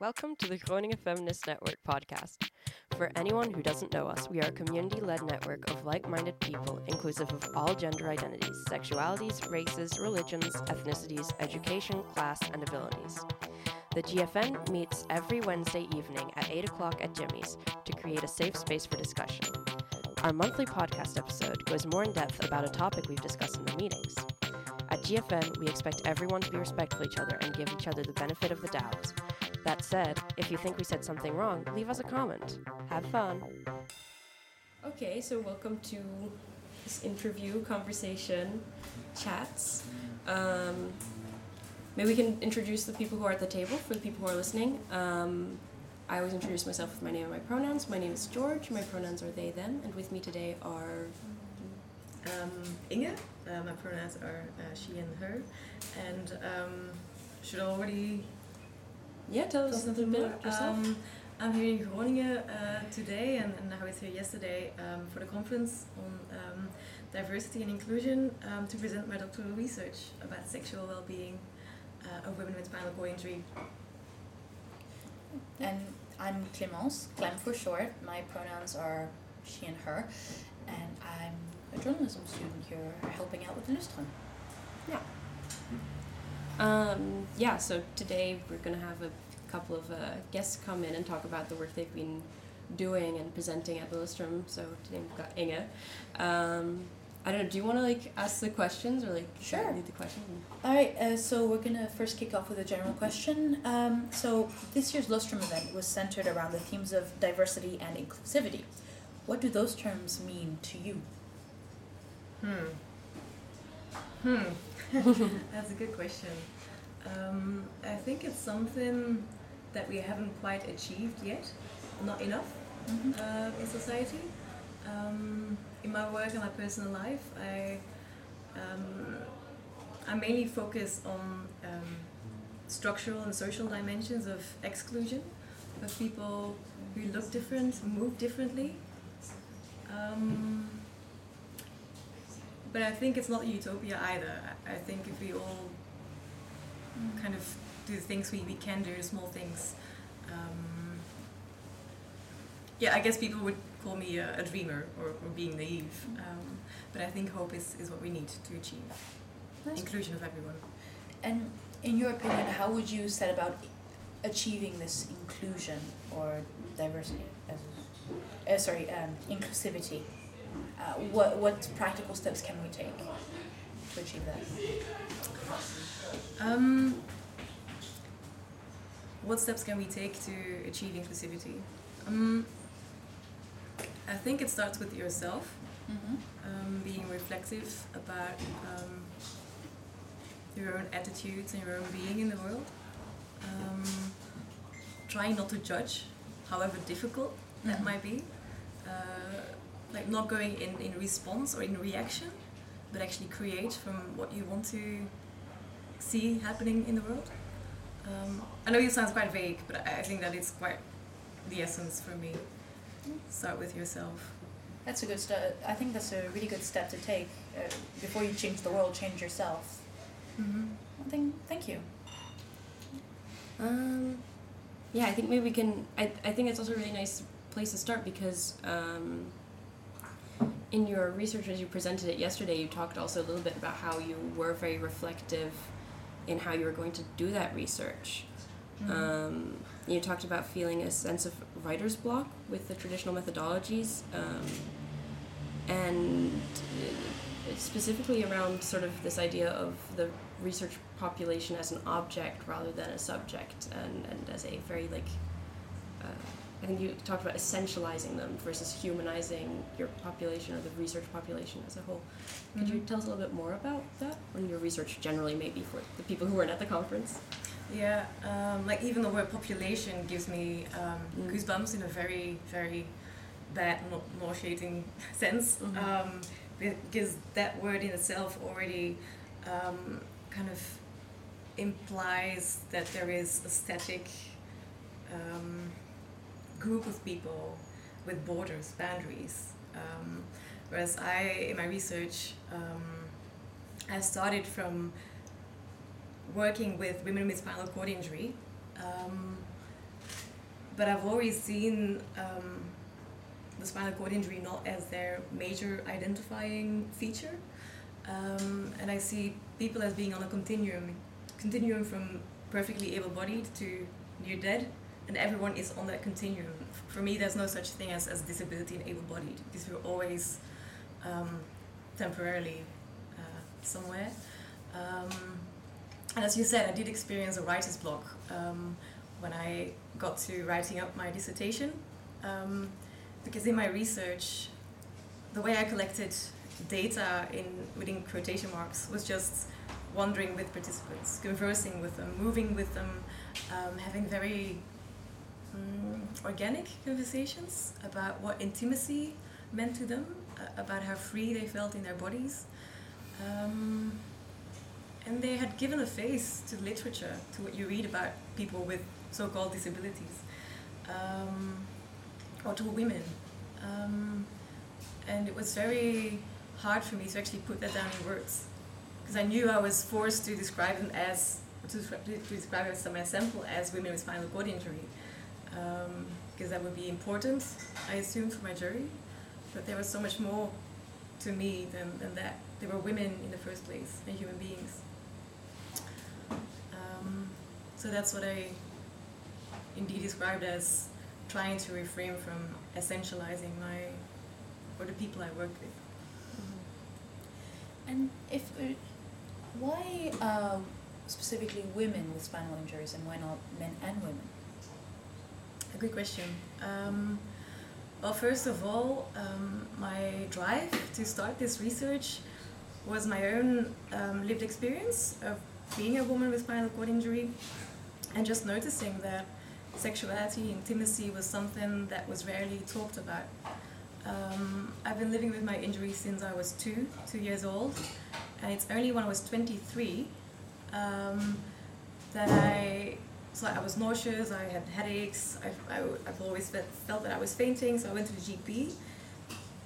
Welcome to the Groningen Feminist Network podcast. For anyone who doesn't know us, we are a community led network of like minded people, inclusive of all gender identities, sexualities, races, religions, ethnicities, education, class, and abilities. The GFN meets every Wednesday evening at 8 o'clock at Jimmy's to create a safe space for discussion. Our monthly podcast episode goes more in depth about a topic we've discussed in the meetings. At GFN, we expect everyone to be respectful of each other and give each other the benefit of the doubt. That said, if you think we said something wrong, leave us a comment. Have fun. Okay, so welcome to this interview, conversation, chats. Um, maybe we can introduce the people who are at the table for the people who are listening. Um, I always introduce myself with my name and my pronouns. My name is George. My pronouns are they, them, and with me today are Um, Inge, uh, my pronouns are uh, she and her, and um, should already yeah. Tell us a little bit about yourself. Um, I'm here in Groningen uh, today, and, and I was here yesterday um, for the conference on um, diversity and inclusion um, to present my doctoral research about sexual well-being uh, of women with spinal cord injury. And I'm Clémence, Clem for short. My pronouns are she and her. And I'm a journalism student here helping out with the Lustrum. Um, yeah, so today we're going to have a couple of uh, guests come in and talk about the work they've been doing and presenting at Lustrum. So today we've got Inge. Um, I don't know, do you want to like ask the questions or like Sure. lead the questions? All right, uh, so we're gonna first kick off with a general question. Um, so this year's Lustrum event was centered around the themes of diversity and inclusivity. What do those terms mean to you? Hmm. Hmm. That's a good question. Um, I think it's something that we haven't quite achieved yet, not enough Mm-hmm. uh, in society. Um, in my work and my personal life, I um, I mainly focus on um, structural and social dimensions of exclusion of people who look different, move differently. Um, but I think it's not utopia either. I think if we all kind of do the things we, we can do, small things. Um, yeah, I guess people would call me a, a dreamer or, or being naive. Um, but I think hope is, is what we need to achieve Nice. inclusion of everyone. And in your opinion, how would you set about achieving this inclusion or diversity? As, uh, sorry, um, inclusivity. Uh, what what practical steps can we take to achieve that? Um, what steps can we take to achieve inclusivity? Um, I think it starts with yourself. Mm-hmm. um, being reflective about um, your own attitudes and your own being in the world. Um, trying not to judge, however difficult that Mhm. might be. Uh, like not going in, in response or in reaction, but actually create from what you want to see happening in the world. Um, I know it sounds quite vague, but I, I think that it's quite the essence for me. Start with yourself. That's a good step. I think that's a really good step to take uh, before you change the world. Change yourself. Mm-hmm. Well, thank, thank you. Um, yeah, I think maybe we can. I, I think it's also a really nice place to start because um, in your research, as you presented it yesterday, you talked also a little bit about how you were very reflective in how you were going to do that research. Mm-hmm. Um, you talked about feeling a sense of writer's block with the traditional methodologies, um, and uh, specifically around sort of this idea of the research population as an object rather than a subject, and, and as a very like. Uh, I think you talked about essentializing them versus humanizing your population or the research population as a whole. Could you Mhm. tell us a little bit more about that, or your research generally, maybe for the people who weren't at the conference? Yeah, um, like even the word population gives me um, Mm. goosebumps in a very, very bad, nau- nauseating sense. Mhm. Um, because that word in itself already um, kind of implies that there is a static um, group of people with borders, boundaries. Um, whereas I, in my research, um, I started from working with women with spinal cord injury, um, but I've always seen um, the spinal cord injury not as their major identifying feature. Um, and I see people as being on a continuum, continuum from perfectly able-bodied to near dead, and everyone is on that continuum. For me, there's no such thing as, as disability and able-bodied. These were always um, temporarily uh, somewhere. Um, and as you said, I did experience a writer's block um, when I got to writing up my dissertation. Um, because in my research, the way I collected data in within quotation marks was just wandering with participants, conversing with them, moving with them, um, having very um, organic conversations about what intimacy meant to them, uh, about how free they felt in their bodies. Um, and they had given a face to literature, to what you read about people with so-called disabilities, um, or to women. Um, and it was very hard for me to actually put that down in words, because I knew I was forced to describe them as to, describe as some sample as women with spinal cord injury, because um, that would be important, I assume, for my jury. But there was so much more to me than, than that. They were women in the first place, and human beings. Um, so that's what I indeed described as trying to refrain from essentializing my or the people I work with. Mm-hmm. And if uh, why uh, specifically women with spinal injuries and why not men and women? Good question. Um, well, first of all, um, my drive to start this research was my own um, lived experience of being a woman with spinal cord injury and just noticing that sexuality, intimacy was something that was rarely talked about. Um, I've been living with my injury since I was two, two years old, and it's only when I was 23 um, that I, so I was nauseous, I had headaches, I, I, have always felt that I was fainting, so I went to the GP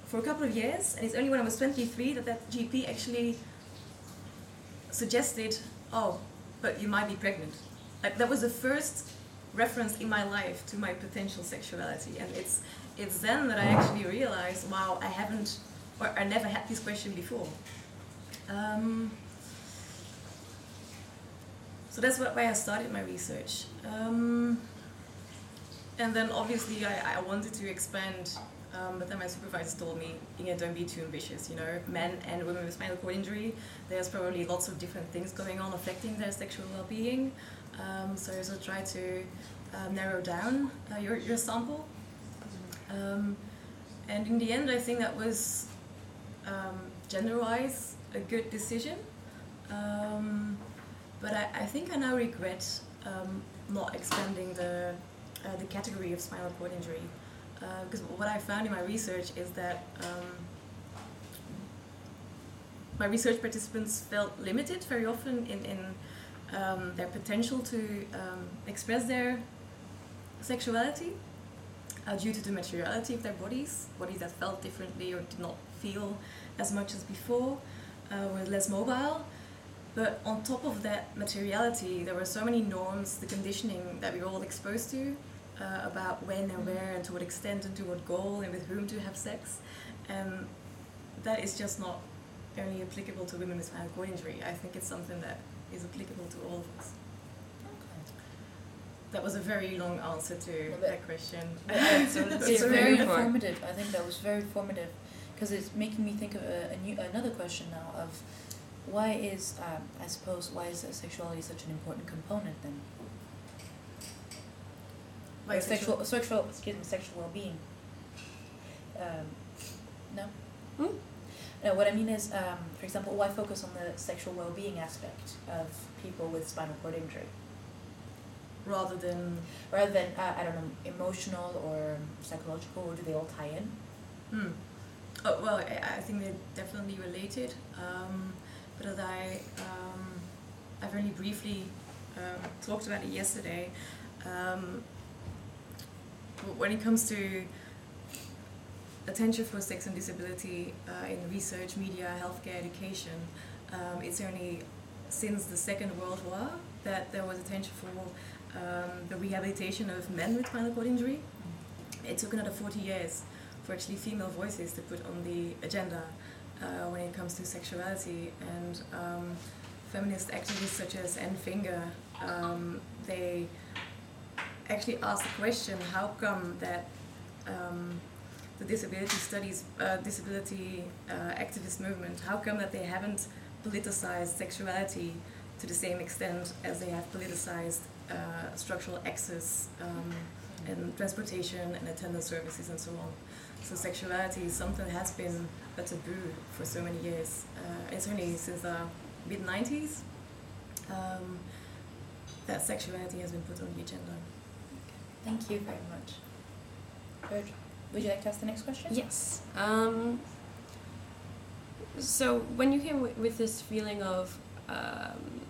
for a couple of years, and it's only when I was 23 that that GP actually suggested, oh, but you might be pregnant. Like that was the first reference in my life to my potential sexuality, and it's it's then that I actually realized, wow, I haven't, or I never had this question before. Um, so that's why I started my research. Um, and then obviously I, I wanted to expand, um, but then my supervisor told me, Inge, don't be too ambitious, you know, men and women with spinal cord injury, there's probably lots of different things going on affecting their sexual well-being. Um, so, so try to um, narrow down uh, your, your sample. Um, and in the end, I think that was um, gender-wise a good decision. But I, I think I now regret um, not expanding the, uh, the category of spinal cord injury. Because uh, what I found in my research is that um, my research participants felt limited very often in, in um, their potential to um, express their sexuality uh, due to the materiality of their bodies, bodies that felt differently or did not feel as much as before, uh, were less mobile. But on top of that materiality, there were so many norms, the conditioning that we were all exposed to uh, about when and where and to what extent and to what goal and with whom to have sex. And that is just not only applicable to women with spinal cord injury. I think it's something that is applicable to all of us. That was a very long answer to well, that, question. it's, it's very informative. I think that was very informative because it's making me think of a, a new another question now of why is um, I suppose why is sexuality such an important component then? Like sexual, sexual, excuse me, sexual well-being. Um, no. Hmm? No, what I mean is, um, for example, why focus on the sexual well-being aspect of people with spinal cord injury? rather than rather than uh, I don't know emotional or psychological, or do they all tie in? Hmm. Oh, well, I, I think they're definitely related, um, but as I um, I very briefly um, talked about it yesterday. Um, when it comes to attention for sex and disability uh, in research, media, healthcare, education, um, it's only since the Second World War that there was attention for um, the rehabilitation of men with spinal cord injury. It took another 40 years for actually female voices to put on the agenda uh, when it comes to sexuality. And um, feminist activists such as Anne Finger, um, they actually asked the question, how come that um, the disability studies, uh, disability uh, activist movement, how come that they haven't politicized sexuality to the same extent as they have politicized uh, structural access um, and transportation and attendance services and so on. So sexuality is something that has been a taboo for so many years. Uh, it's only since the mid 90s um, that sexuality has been put on the agenda. Thank you very much. Good. Would you like to ask the next question? Yes. Um, so when you came w- with this feeling of um,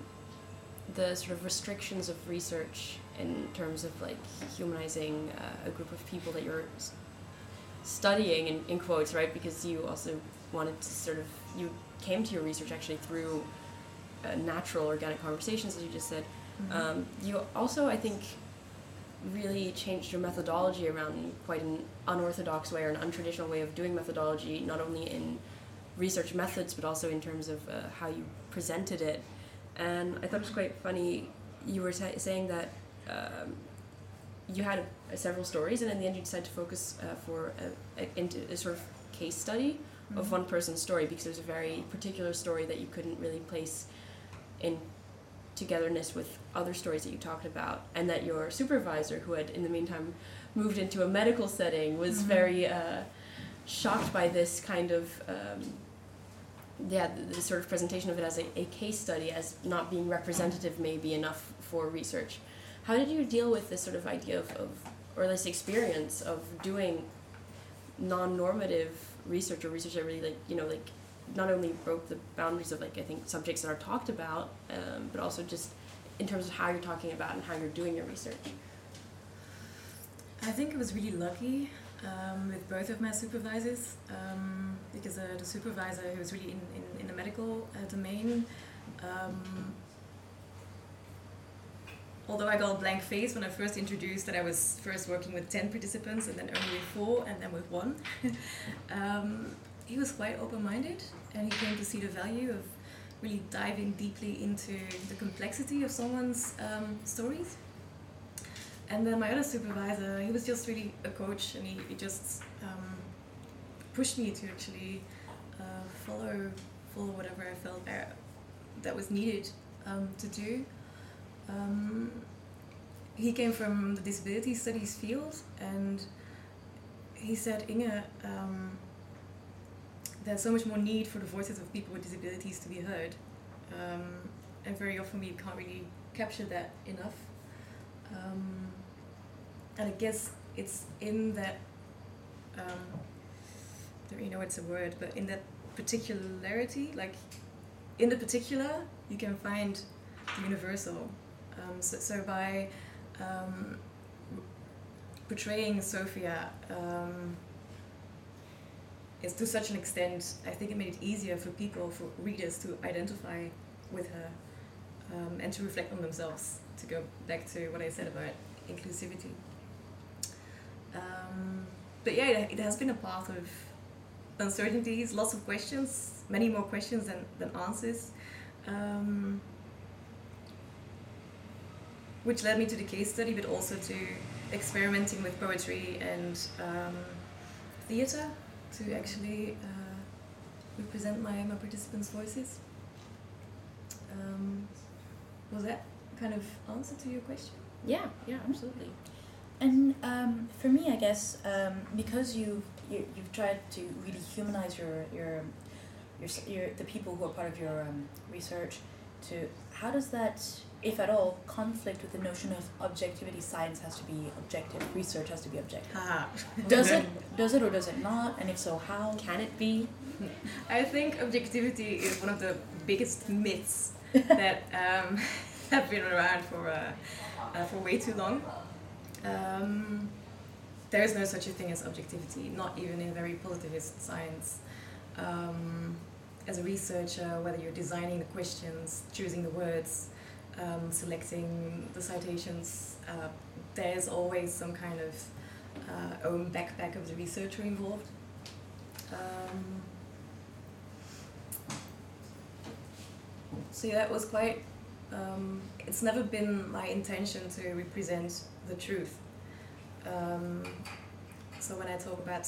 the sort of restrictions of research in terms of like humanizing uh, a group of people that you're s- studying in, in quotes, right? Because you also wanted to sort of you came to your research actually through uh, natural organic conversations, as you just said. Um, you also, I think, really changed your methodology around quite an unorthodox way or an untraditional way of doing methodology, not only in research methods but also in terms of uh, how you presented it. And I thought it was quite funny. You were sa- saying that um, you had uh, several stories, and in the end, you decided to focus uh, for a, a, into a sort of case study of one person's story because there's a very particular story that you couldn't really place in togetherness with other stories that you talked about, and that your supervisor, who had in the meantime moved into a medical setting, was Mhm. very uh, shocked by this kind of um, yeah, the, the sort of presentation of it as a, a case study, as not being representative maybe enough for research. How did you deal with this sort of idea of, of or this experience of doing non-normative research or research that really like you know like not only broke the boundaries of like I think subjects that are talked about, um, but also just in terms of how you're talking about and how you're doing your research. I think I was really lucky um, with both of my supervisors um, because uh, the supervisor who was really in, in, in the medical uh, domain, um, although I got a blank face when I first introduced that I was first working with 10 participants and then only with four and then with one, um, he was quite open minded and he came to see the value of really diving deeply into the complexity of someone's um, stories. And then my other supervisor, he was just really a coach, and he, he just um, pushed me to actually uh, follow follow whatever I felt that was needed um, to do. Um, he came from the disability studies field, and he said, "Inge, um, there's so much more need for the voices of people with disabilities to be heard, um, and very often we can't really capture that enough." Um, and I guess it's in that, um, don't really know it's a word, but in that particularity, like in the particular, you can find the universal. Um, so, so by um, portraying Sophia um, is to such an extent, I think it made it easier for people, for readers to identify with her um, and to reflect on themselves. To go back to what I said about inclusivity. Um, but yeah, it, it has been a path of uncertainties, lots of questions, many more questions than, than answers. Um, which led me to the case study, but also to experimenting with poetry and um, theatre to actually uh, represent my, my participants' voices. Um, was that kind of answer to your question? Yeah, yeah, absolutely. And um, for me, I guess um, because you, you you've tried to really humanize your your your, your the people who are part of your um, research. To how does that, if at all, conflict with the notion of objectivity? Science has to be objective. Research has to be objective. Haha. Does it? Does it or does it not? And if so, how? Can it be? I think objectivity is one of the biggest myths that um, have been around for uh, uh, for way too long. Um, there is no such a thing as objectivity, not even in very positivist science. Um, as a researcher, whether you're designing the questions, choosing the words, um, selecting the citations, uh, there's always some kind of uh, own backpack of the researcher involved. Um, so yeah, that was quite. Um, it's never been my intention to represent the truth. Um, so when I talk about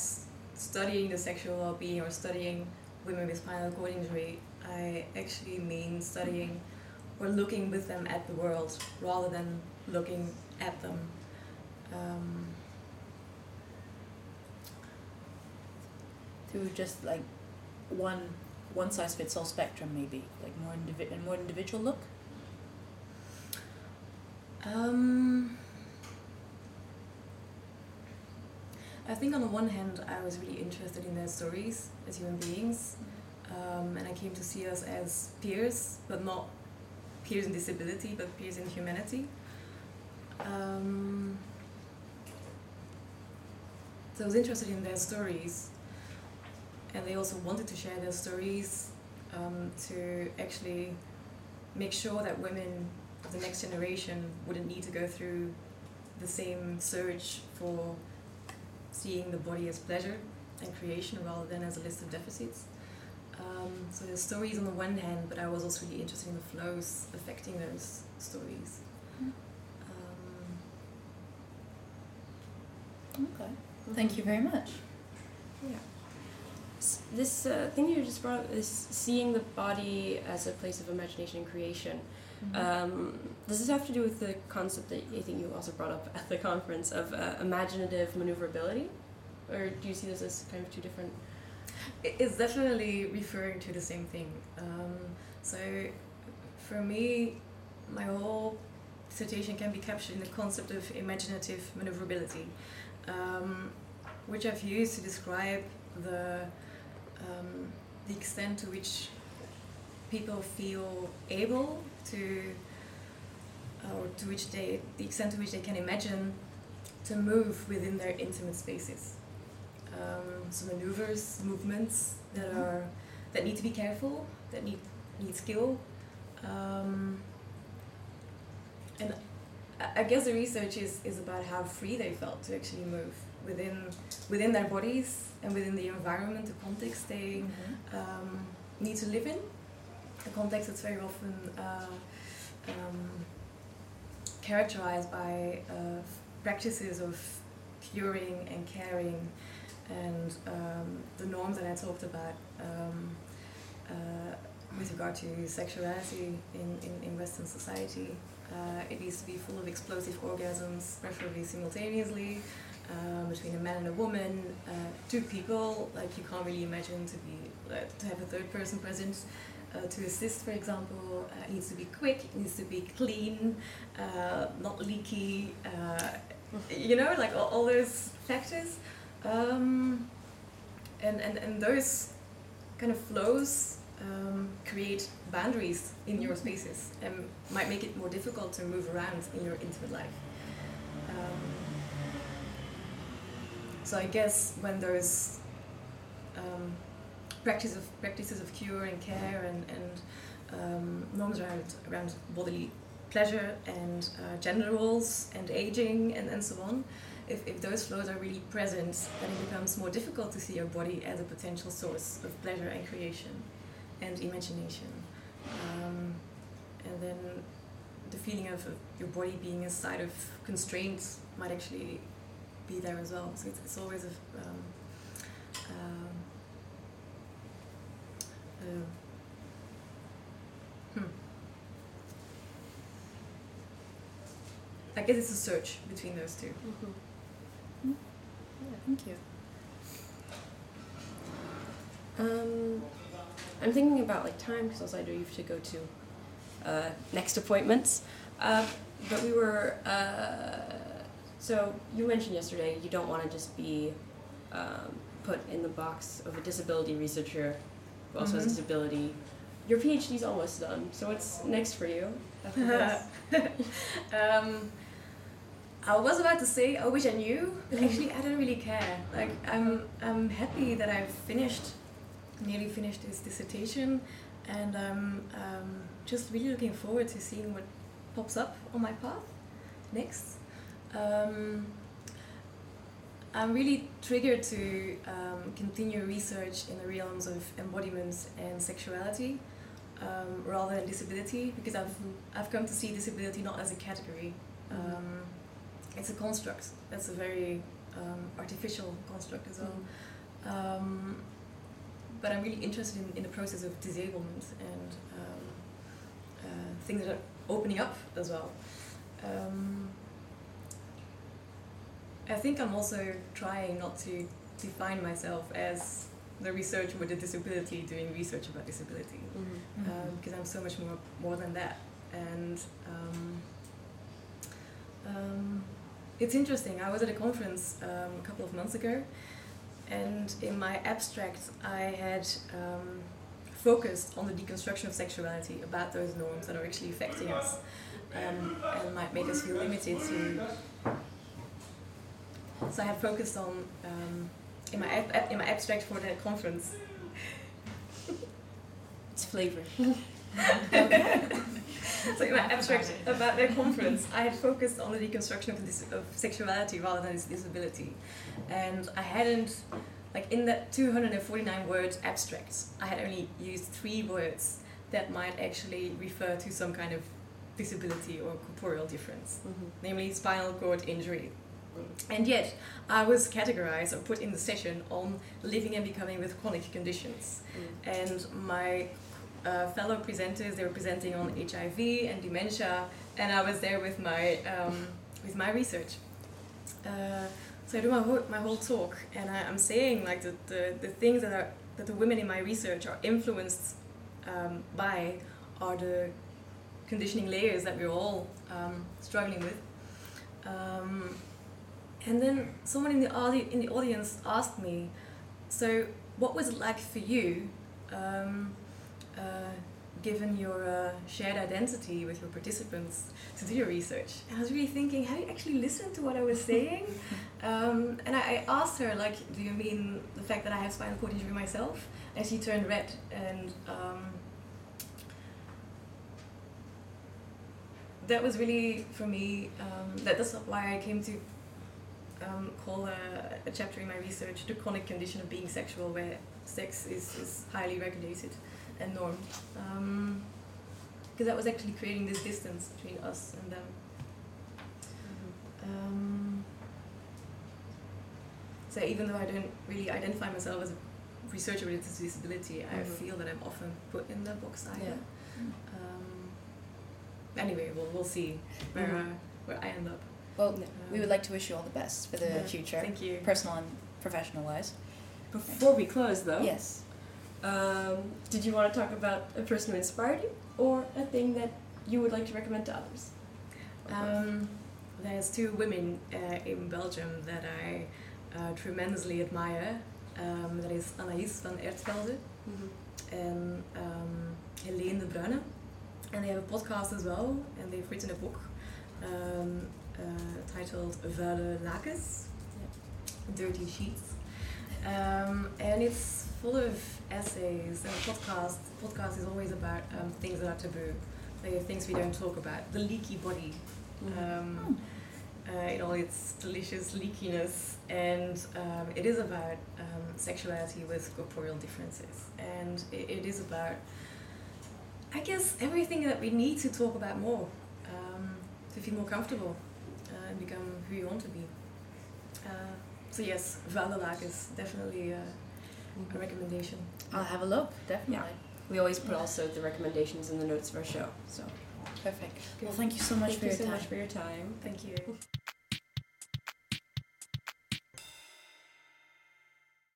studying the sexual well-being or studying women with spinal cord injury, I actually mean studying or looking with them at the world rather than looking at them. Um, Through just like one one size fits all spectrum, maybe like more indivi- more individual look. Um, I think on the one hand, I was really interested in their stories as human beings, um, and I came to see us as peers, but not peers in disability, but peers in humanity. Um, so I was interested in their stories, and they also wanted to share their stories um, to actually make sure that women of the next generation wouldn't need to go through the same search for seeing the body as pleasure and creation rather than as a list of deficits. Um, so the stories on the one hand, but I was also really interested in the flows affecting those stories. Mm. Um, Okay. Thank you very much. Yeah. S- This uh, thing you just brought up is seeing the body as a place of imagination and creation. Um, does this have to do with the concept that I think you also brought up at the conference of uh, imaginative maneuverability? Or do you see this as kind of two different? It's definitely referring to the same thing. Um, so, for me, my whole dissertation can be captured in the concept of imaginative maneuverability, um, which I've used to describe the um, the extent to which people feel able to, or to which they, the extent to which they can imagine to move within their intimate spaces um, some maneuvers, movements that Mhm. are that need to be careful, that need need skill, um, and I- guess the research is, is about how free they felt to actually move within within their bodies and within the environment, the context they Mhm. um, need to live in, a context that's very often uh, um, characterized by uh, practices of curing and caring and um, the norms that I talked about um, uh, with regard to sexuality in, in, in Western society. Uh, it needs to be full of explosive orgasms, preferably simultaneously, um, between a man and a woman, uh, two people. Like you can't really imagine to be uh, to have a third person present uh, to assist, for example. Uh, it needs to be quick. It needs to be clean, uh, not leaky. Uh, you know, like all, all those factors, um, and, and and those kind of flows um, create boundaries in your spaces and might make it more difficult to move around in your intimate life. Um, so I guess when there's um, practice of practices of cure and care and, and um, norms around around bodily pleasure and uh, gender roles and aging and, and so on, if, if those flows are really present, then it becomes more difficult to see your body as a potential source of pleasure and creation and imagination. Um, and then the feeling of, of your body being a side of constraints might actually be there as well. So it's, it's always a, um, um, hmm. I guess it's a search between those two. Thank you. Um, I'm thinking about like time because also I know you have to go to uh, next appointments. Uh, but we were uh, so you mentioned yesterday you don't want to just be um, put in the box of a disability researcher also has a Mhm. disability. Your PhD's almost done, so what's next for you um, I was about to say, I wish I knew, but actually, I don't really care. Like, I'm, I'm happy that I've finished, nearly finished this dissertation, and I'm um, just really looking forward to seeing what pops up on my path next. Um, I'm really triggered to um, continue research in the realms of embodiment and sexuality um, rather than disability because I've, I've come to see disability not as a category. Mhm. Um, it's a construct. That's a very um, artificial construct as well. Um, but I'm really interested in, in the process of disablement and um, uh, things that are opening up as well. Um, I think I'm also trying not to define myself as the researcher with a disability doing research about disability Mhm. um, because I'm so much more more than that. And um, um, it's interesting. I was at a conference um, a couple of months ago, and in my abstract, I had um, focused on the deconstruction of sexuality, about those norms that are actually affecting us um, and might make us feel limited to. So I had focused on um, in my ab- in my abstract for the conference. It's flavor. so in my abstract about their conference, I had focused on the deconstruction of, dis- of sexuality rather than its disability, and I hadn't like in that 249 words abstract, I had only used three words that might actually refer to some kind of disability or corporeal difference, Mhm. namely spinal cord injury. And yet, I was categorized or put in the session on living and becoming with chronic conditions Mm. and my uh, fellow presenters they were presenting on HIV and dementia, and I was there with my um, with my research. Uh, so I do my whole, my whole talk, and I, I'm saying like the, the, the things that are that the women in my research are influenced um, by are the conditioning layers that we're all um, struggling with. Um, and then someone in the audi- in the audience asked me, so what was it like for you, um, uh, given your uh, shared identity with your participants, to do your research? And I was really thinking, have you actually listened to what I was saying? um, and I, I asked her, like, do you mean the fact that I have spinal cord injury myself? And she turned red and. Um, that was really for me. Um, that, that's why I came to um, call a, a chapter in my research the chronic condition of being sexual, where sex is, is highly regulated and normed. Because that was actually creating this distance between us and them. Um, so even though I don't really identify myself as a researcher with a disability, I Mhm. feel that I'm often put in that box either. Yeah. Um, anyway, we'll, we'll see where, Mhm. uh, where I end up. Well, Yeah. we would like to wish you all the best for the Yeah, future, Thank you. personal and professional wise. Before we close, though, Yes. um, did you want to talk about a person who inspired you or a thing that you would like to recommend to others? Um, there's two women uh, in Belgium that I uh, tremendously admire. Um, that is Anaïs van Ertvelde Mhm. and um, Helene de Bruyne. And they have a podcast as well, and they've written a book um, titled Vuile Lakens, Dirty Sheets. Um, and it's full of essays, and the podcast, podcast is always about um, things that are taboo, like things we don't talk about, the leaky body, Mhm. um, uh, in all its delicious leakiness, and um, it is about um, sexuality with corporeal differences, and it, it is about, I guess, everything that we need to talk about more um, to feel more comfortable. uh, and become who you want to be. Uh, so yes, Vuile Lakens is definitely uh, a Mhm. recommendation. I'll have a look, definitely. We always put also the recommendations in the notes of our show. So Perfect. Good. Well, thank you so much thank for you your so time. much for your time. Thank you.